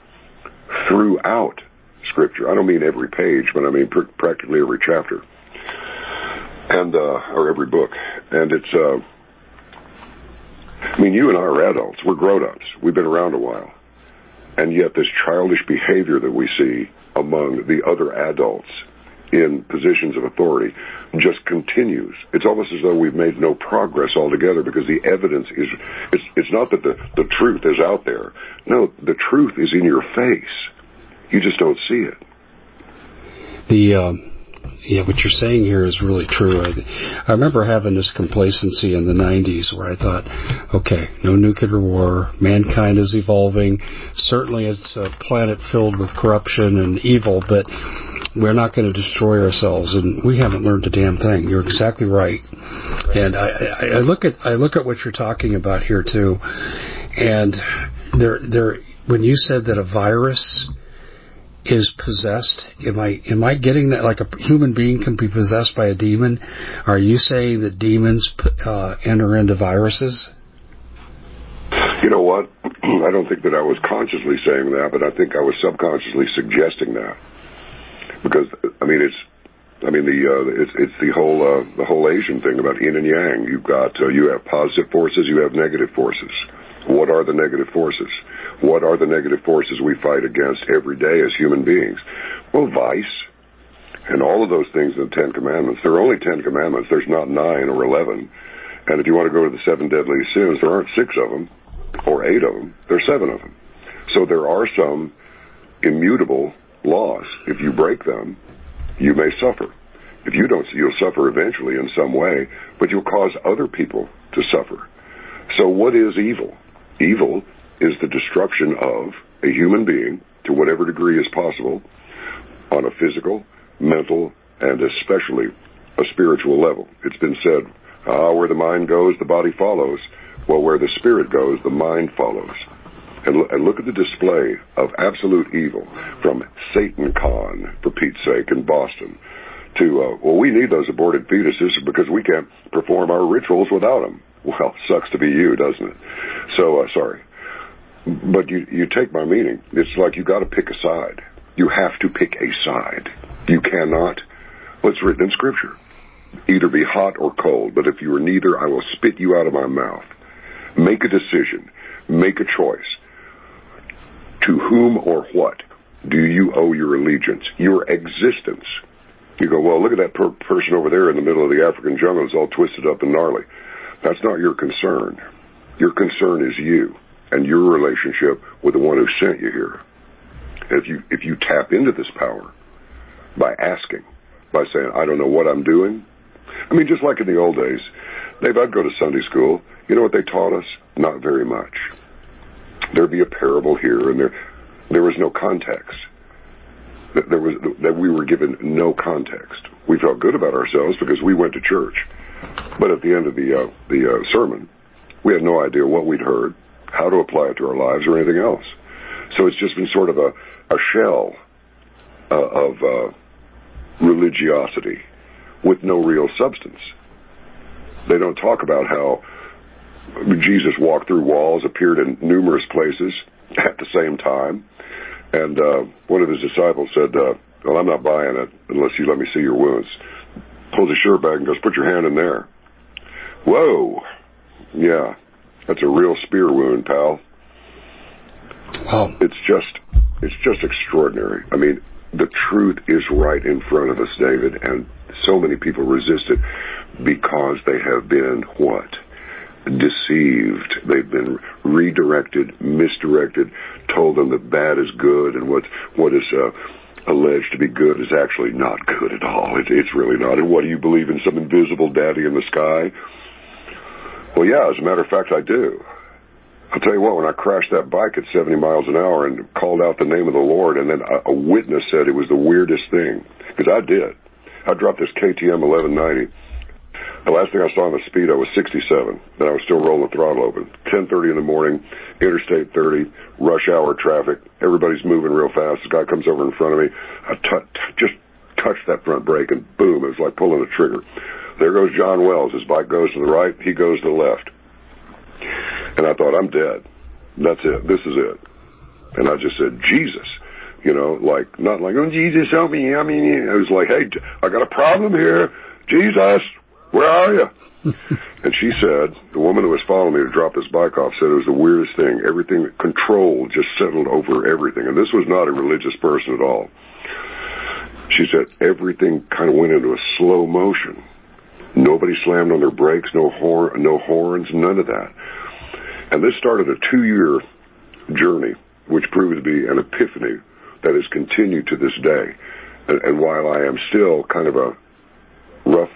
throughout scripture. I don't mean every page, but I mean pr- practically every chapter and uh, or every book, and it's. Uh, I mean, you and I are adults. We're grown-ups. We've been around a while, and yet this childish behavior that we see among the other adults in positions of authority just continues. It's almost as though we've made no progress altogether because the evidence is, it's, it's not that the, the truth is out there. No, the truth is in your face. You just don't see it. The, um, yeah, what you're saying here is really true. I, I remember having this complacency in the 90s where I thought, okay, no nuclear war, mankind is evolving. Certainly it's a planet filled with corruption and evil, but we're not going to destroy ourselves, and we haven't learned a damn thing. You're exactly right. And I, I, I look at I look at what you're talking about here too, and there there when you said that a virus is possessed? Am I am I getting that like a human being can be possessed by a demon? Are you saying that demons uh, enter into viruses? You know what? (clears throat) I don't think that I was consciously saying that, but I think I was subconsciously suggesting that because I mean it's I mean the uh, it's it's the whole uh, the whole Asian thing about yin and yang. You've got uh, you have positive forces, you have negative forces. What are the negative forces? What are the negative forces we fight against every day as human beings? Well, vice and all of those things in the Ten Commandments. There are only Ten Commandments. There's not nine or eleven. And if you want to go to the seven deadly sins, there aren't six of them or eight of them. There's seven of them. So there are some immutable laws. If you break them, you may suffer. If you don't, you'll suffer eventually in some way, but you'll cause other people to suffer. So what is evil? Evil is the destruction of a human being to whatever degree is possible on a physical, mental, and especially a spiritual level. It's been said, ah, where the mind goes, the body follows. Well, where the spirit goes, the mind follows. And, and look at the display of absolute evil from Satan Con, for Pete's sake, in Boston, to, uh, well, we need those aborted fetuses because we can't perform our rituals without them. Well, (laughs) sucks to be you, doesn't it? So, uh, sorry. But you, you take my meaning. It's like you gotta pick a side. You have to pick a side. You cannot, what's written in scripture. Either be hot or cold, but if you are neither, I will spit you out of my mouth. Make a decision. Make a choice. To whom or what do you owe your allegiance? Your existence. You go, well, look at that per- person over there in the middle of the African jungle. It's all twisted up and gnarly. That's not your concern. Your concern is you and your relationship with the one who sent you here. If you if you tap into this power by asking, by saying, I don't know what I'm doing. I mean, just like in the old days, Dave, I'd go to Sunday school. You know what they taught us? Not very much. There'd be a parable here, and there there was no context. There was that we were given no context. We felt good about ourselves because we went to church. But at the end of the uh, the uh, sermon, we had no idea what we'd heard, how to apply it to our lives, or anything else. So it's just been sort of a a shell uh, of uh, religiosity with no real substance. They don't talk about how Jesus walked through walls, appeared in numerous places (laughs) at the same time, and uh, one of his disciples said, uh, "Well, I'm not buying it unless you let me see your wounds." Pulls his shirt back and goes, "Put your hand in there." Whoa. Yeah. That's a real spear wound, pal. Wow. It's just, it's just extraordinary. I mean, the truth is right in front of us, David, and so many people resist it because they have been what? Deceived. They've been redirected, misdirected, told them that bad is good and what, what is, uh, alleged to be good is actually not good at all. It, it's really not. And what do you believe in some invisible daddy in the sky? Well, yeah, as a matter of fact, I do. I'll tell you what, when I crashed that bike at 70 miles an hour and called out the name of the Lord, and then a, a witness said it was the weirdest thing, because I did. I dropped this KTM 1190. The last thing I saw on the speedo was 67. Then I was still rolling the throttle open. 10:30 in the morning, Interstate 30, rush hour traffic. Everybody's moving real fast. This guy comes over in front of me. I t- just touched that front brake, and boom! It was like pulling a trigger. There goes John Wells. His bike goes to the right. He goes to the left. And I thought, I'm dead. That's it. This is it. And I just said, Jesus. You know, like, not like, oh, Jesus, help me. I mean, it was like, hey, I got a problem here. Jesus, where are you? (laughs) and she said, the woman who was following me to drop this bike off said it was the weirdest thing. Everything, control just settled over everything. And this was not a religious person at all. She said everything kind of went into a slow motion. Nobody slammed on their brakes, no horn, no horns, none of that. And this started a two-year journey, which proved to be an epiphany that has continued to this day. And, and while I am still kind of a rough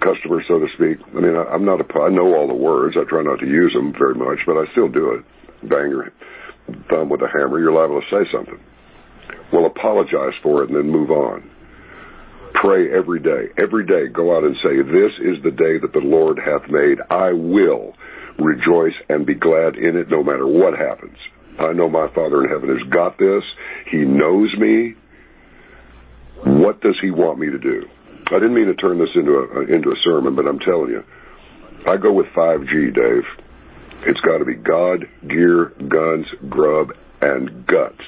customer, so to speak, I mean, I, I'm not a, I know all the words. I try not to use them very much, but I still do it. Bang your thumb with a hammer, you're liable to say something. Well, apologize for it and then move on pray every day. Every day go out and say, This is the day that the Lord hath made. I will rejoice and be glad in it no matter what happens. I know my Father in heaven has got this. He knows me. What does he want me to do? I didn't mean to turn this into a into a sermon, but I'm telling you, I go with 5G, Dave. It's got to be God, gear, guns, grub, and guts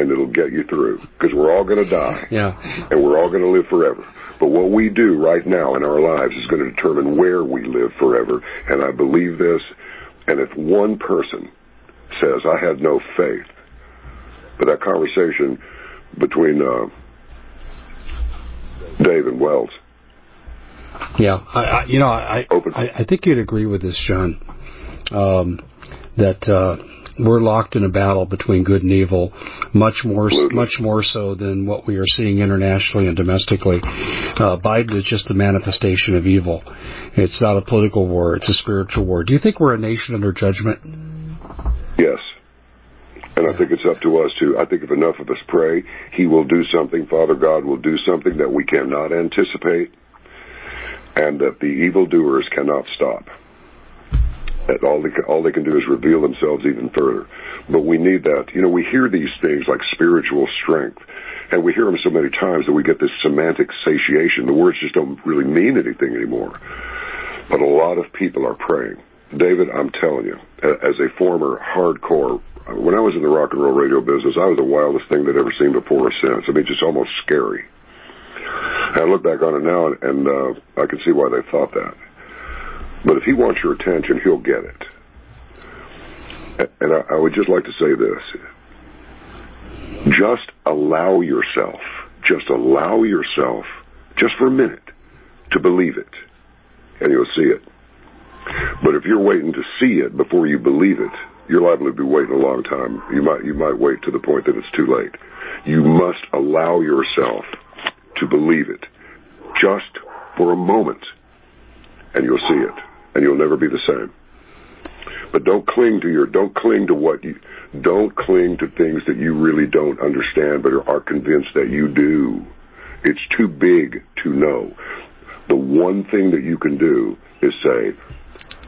and it'll get you through because we're all going to die. Yeah. And we're all going to live forever. But what we do right now in our lives is going to determine where we live forever. And I believe this. And if one person says, I have no faith, but that conversation between uh, Dave and Wells. Yeah, I, I you know, I, I, I think you'd agree with this, John. Um, that uh, we're locked in a battle between good and evil, much more much more so than what we are seeing internationally and domestically. Uh, Biden is just the manifestation of evil. It's not a political war; it's a spiritual war. Do you think we're a nation under judgment? Yes, And I think it's up to us to, I think if enough of us pray, He will do something, Father God will do something that we cannot anticipate, and that the evildoers cannot stop. That all they, all they can do is reveal themselves even further. But we need that. You know, we hear these things like spiritual strength, and we hear them so many times that we get this semantic satiation. The words just don't really mean anything anymore. But a lot of people are praying. David, I'm telling you, as a former hardcore, when I was in the rock and roll radio business, I was the wildest thing that ever seen before or since. I mean, just almost scary. And I look back on it now, and, and uh, I can see why they thought that. But if he wants your attention, he'll get it. And I, would just like to say this. Just allow yourself, just allow yourself, just for a minute, to believe it. And you'll see it. But if you're waiting to see it before you believe it, you're liable to be waiting a long time. You might, you might wait to the point that it's too late. You must allow yourself to believe it just for a moment and you'll see it and you'll never be the same. But don't cling to your, don't cling to what you, don't cling to things that you really don't understand but are convinced that you do. It's too big to know. The one thing that you can do is say,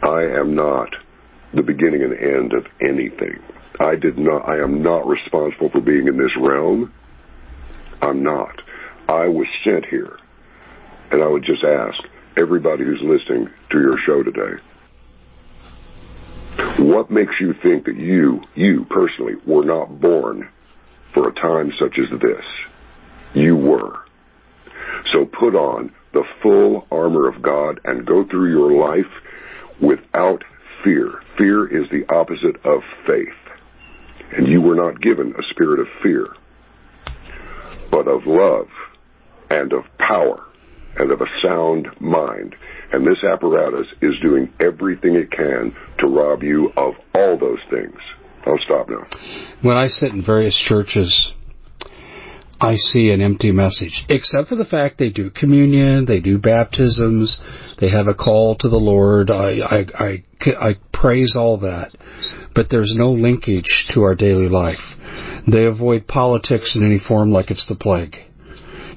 I am not the beginning and end of anything. I did not, I am not responsible for being in this realm. I'm not. I was sent here. And I would just ask everybody who's listening to your show today, what makes you think that you, you personally, were not born for a time such as this? You were. So put on the full armor of God and go through your life without fear. Fear is the opposite of faith. And you were not given a spirit of fear, but of love and of power and of a sound mind. And this apparatus is doing everything it can to rob you of all those things. I'll stop now. When I sit in various churches, I see an empty message, except for the fact they do communion, they do baptisms, they have a call to the Lord. I, I, I, I praise all that. But there's no linkage to our daily life. They avoid politics in any form like it's the plague.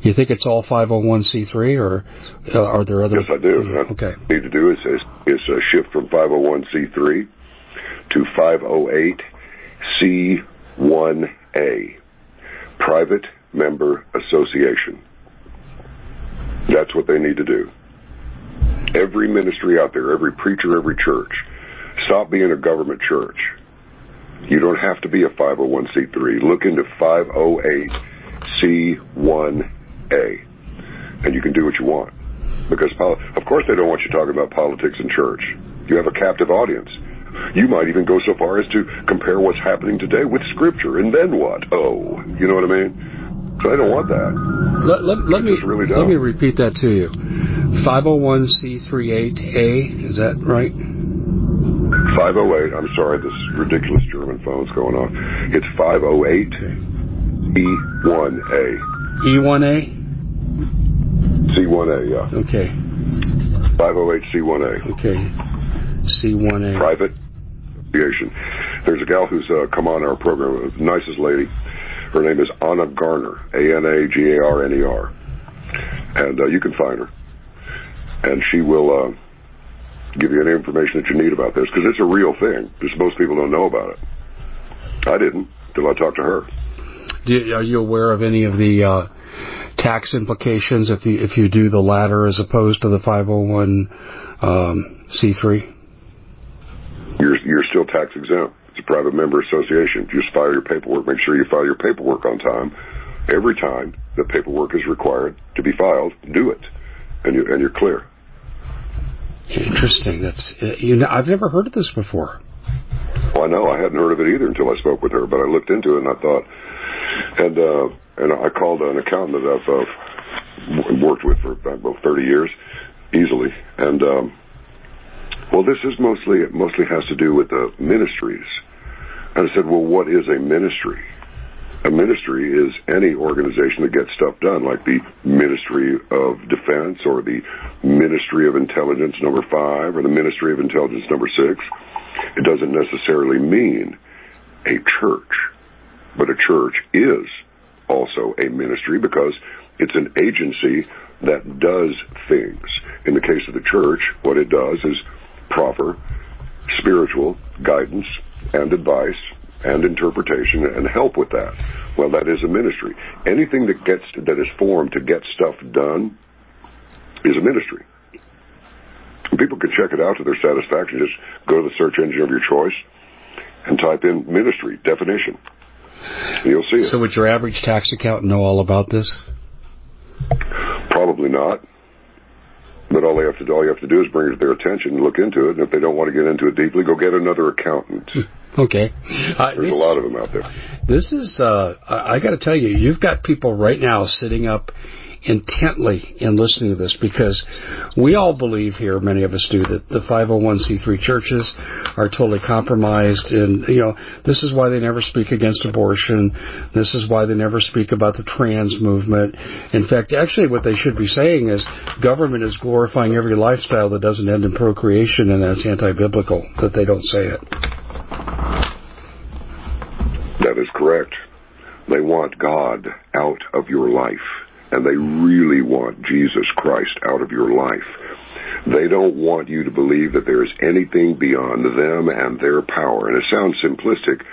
You think it's all 501c3, or uh, are there other? Yes, I do. Yeah, okay. What need to do is, is, is a shift from 501c3 to 508c1a, Private Member Association. That's what they need to do. Every ministry out there, every preacher, every church, stop being a government church. You don't have to be a 501c3. Look into 508c1 a, and you can do what you want. Because, of course, they don't want you talking about politics in church. You have a captive audience. You might even go so far as to compare what's happening today with Scripture, and then what? Oh, you know what I mean? So I don't want that. Let, let, let me really let me repeat that to you. 501c38a, is that right? 508. I'm sorry, this ridiculous German phone's going off. It's 508 E1A. E1A. C1A, yeah. Okay. 508C1A. Okay. C1A. Private Association. There's a gal who's uh, come on our program, nicest lady. Her name is Anna Garner, A-N-A-G-A-R-N-E-R. And uh, you can find her. And she will uh, give you any information that you need about this, because it's a real thing. Just most people don't know about it. I didn't, until I talked to her. You, are you aware of any of the uh, tax implications if you if you do the latter as opposed to the 501 um, C3? You're you're still tax exempt. It's a private member association. Just file your paperwork. Make sure you file your paperwork on time. Every time the paperwork is required to be filed, do it, and you and you're clear. Interesting. That's you know I've never heard of this before. Well, I know I hadn't heard of it either until I spoke with her, but I looked into it and I thought, and uh, and I called an accountant that I've uh, worked with for about 30 years, easily, and um, well, this is mostly it mostly has to do with the ministries. And I said, well, what is a ministry? A ministry is any organization that gets stuff done, like the Ministry of Defense or the Ministry of Intelligence number five or the Ministry of Intelligence number six. It doesn't necessarily mean a church. But a church is also a ministry because it's an agency that does things. In the case of the church, what it does is proper spiritual guidance and advice and interpretation and help with that. Well, that is a ministry. Anything that gets that is formed to get stuff done is a ministry. People can check it out to their satisfaction. Just go to the search engine of your choice and type in ministry definition. You'll see it. So would your average tax accountant know all about this? Probably not. But all they have to do, all you have to do is bring it to their attention and look into it. And if they don't want to get into it deeply, go get another accountant. okay. Uh, There's this, a lot of them out there. This is, uh, I, I got to tell you, you've got people right now sitting up intently in listening to this because we all believe here, many of us do, that the 501c3 churches are totally compromised and, you know, this is why they never speak against abortion. This is why they never speak about the trans movement. In fact, actually what they should be saying is government is glorifying every lifestyle that doesn't end in procreation and that's anti-biblical, that they don't say it. That is correct. They want God out of your life and they really want Jesus Christ out of your life. They don't want you to believe that there is anything beyond them and their power. And it sounds simplistic,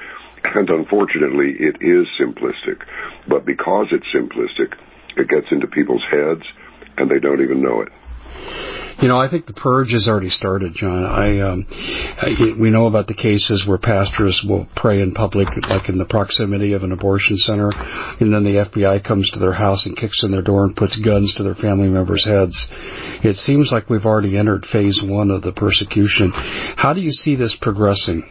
and unfortunately it is simplistic. But because it's simplistic, it gets into people's heads and they don't even know it. You know, I think the purge has already started, John. I, um, I, we know about the cases where pastors will pray in public, like in the proximity of an abortion center, and then the FBI comes to their house and kicks in their door and puts guns to their family members' heads. It seems like we've already entered phase one of the persecution. How do you see this progressing?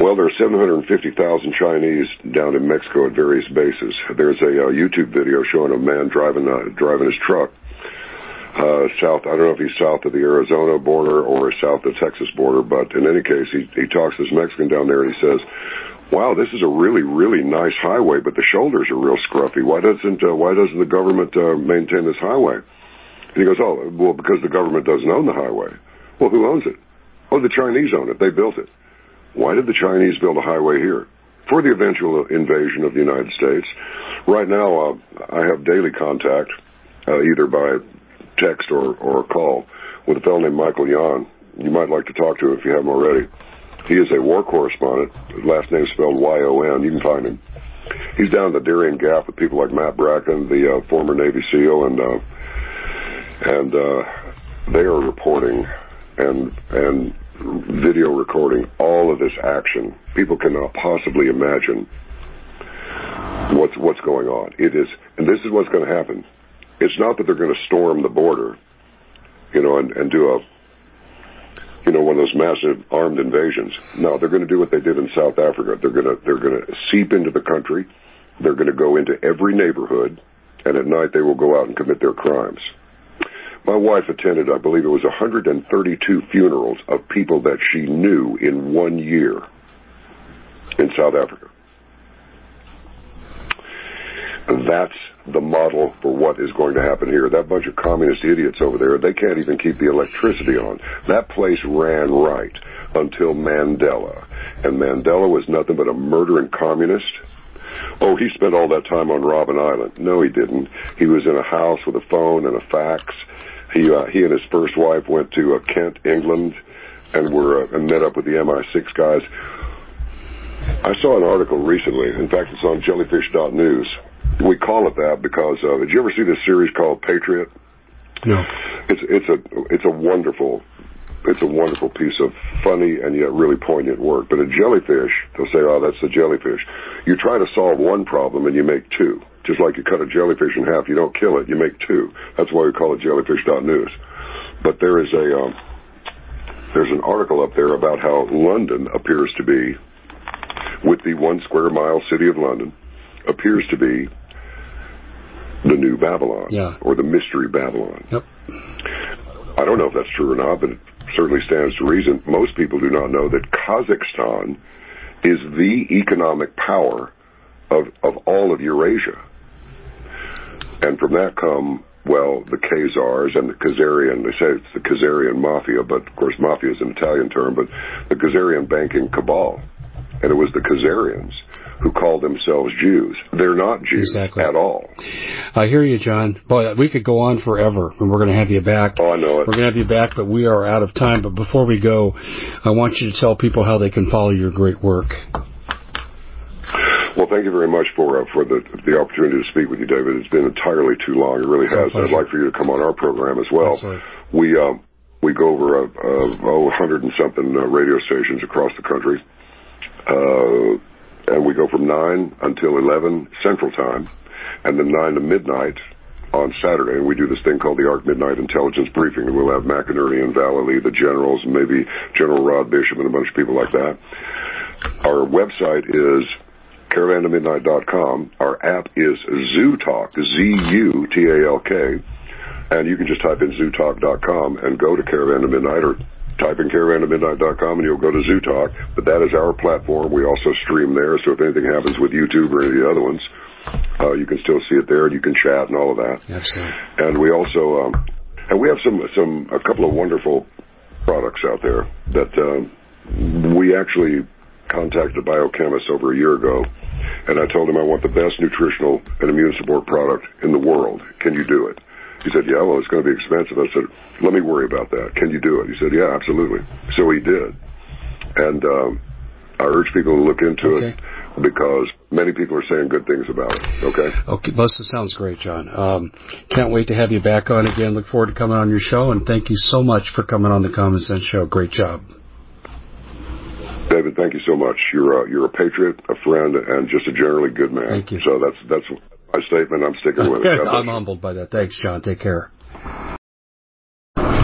Well, there are 750,000 Chinese down in Mexico at various bases. There's a uh, YouTube video showing a man driving uh, driving his truck south. I don't know if he's south of the Arizona border or south of the Texas border, but in any case, he he talks to this Mexican down there and he says, "Wow, this is a really really nice highway, but the shoulders are real scruffy. Why doesn't uh, why doesn't the government uh, maintain this highway?" And he goes, "Oh, well, because the government doesn't own the highway. Well, who owns it? Oh, the Chinese own it. They built it. Why did the Chinese build a highway here?" For the eventual invasion of the United States. Right now, uh, I have daily contact, uh, either by text or, or a call with a fellow named Michael Yon. You might like to talk to him if you haven't already. He is a war correspondent. His last name is spelled Y-O-N. You can find him. He's down in the Darien Gap with people like Matt Bracken, the uh, former Navy SEAL, and uh, and uh, they are reporting and and video recording all of this action. People cannot possibly imagine what's what's going on. It is, and this is what's going to happen. It's not that they're going to storm the border, you know, and, and do a, you know, one of those massive armed invasions. No, they're going to do what they did in South Africa. They're going to they're going to seep into the country. They're going to go into every neighborhood, and at night they will go out and commit their crimes. My wife attended, I believe it was 132 funerals of people that she knew in one year in South Africa. That's the model for what is going to happen here. That bunch of communist idiots over there, they can't even keep the electricity on. That place ran right until Mandela. And Mandela was nothing but a murdering communist. Oh, he spent all that time on Robben Island. No, he didn't. He was in a house with a phone and a fax. He uh, he and his first wife went to uh, Kent, England, and were uh, and met up with the MI6 guys. I saw an article recently. In fact, it's on Jellyfish.news we call it that because uh, did you ever see this series called Patriot? No. It's it's a it's a wonderful it's a wonderful piece of funny and yet really poignant work. But a jellyfish, they'll say, "Oh, that's a jellyfish." You try to solve one problem and you make two. Just like you cut a jellyfish in half, you don't kill it, you make two. That's why we call it jellyfish.news. But there is a um, there's an article up there about how London appears to be, with the one square mile city of London, appears to be the new Babylon yeah. or the mystery Babylon. Yep. I don't know if that's true or not, but it certainly stands to reason. Most people do not know that Kazakhstan is the economic power of, of all of Eurasia. And from that come, well, the Khazars and the Khazarian, they say it's the Khazarian mafia, but of course mafia is an Italian term, but the Khazarian banking cabal. and it was the Khazarians who call themselves Jews. They're not Jews exactly. at all. I hear you, John. Boy, we could go on forever, and we're going to have you back. Oh, I know it. We're going to have you back, but we are out of time. But before we go, I want you to tell people how they can follow your great work. Well, thank you very much for uh, for the the opportunity to speak with you, David. It's been entirely too long. It really It's has. I'd like for you to come on our program as well. Absolutely. We um, we go over uh, uh, oh, 100 and something uh, radio stations across the country, uh, and we go from nine until 11 Central Time, and then nine to midnight on Saturday. And we do this thing called the Arc Midnight Intelligence Briefing, and we'll have McInerney and Vallely, the generals, and maybe General Rod Bishop and a bunch of people like that. Our website is caravantomidnight.com. Our app is ZuTalk, Z-U-T-A-L-K, and you can just type in zutalk.com and go to Caravan to Midnight or type in caravantomidnight.com and you'll go to ZuTalk. But that is our platform. We also stream there, so if anything happens with YouTube or any of the other ones, uh, you can still see it there and you can chat and all of that. Absolutely. And we also, um, and we have some, some, a couple of wonderful products out there that, um, we actually contacted a biochemist over a year ago, and I told him I want the best nutritional and immune support product in the world. Can you do it? He said, yeah, well, it's going to be expensive. I said, let me worry about that. Can you do it? He said, yeah, absolutely. So he did. And, um, I urge people to look into Okay. it because many people are saying good things about it. Okay. Okay, Busta, sounds great, John. Um, can't wait to have you back on again. Look forward to coming on your show, and thank you so much for coming on the Common Sense Show. Great job. David, thank you so much. You're a, you're a patriot, a friend, and just a generally good man. Thank you. So that's that's my statement. I'm sticking with it. (laughs) I'm humbled by that. Thanks, John. Take care.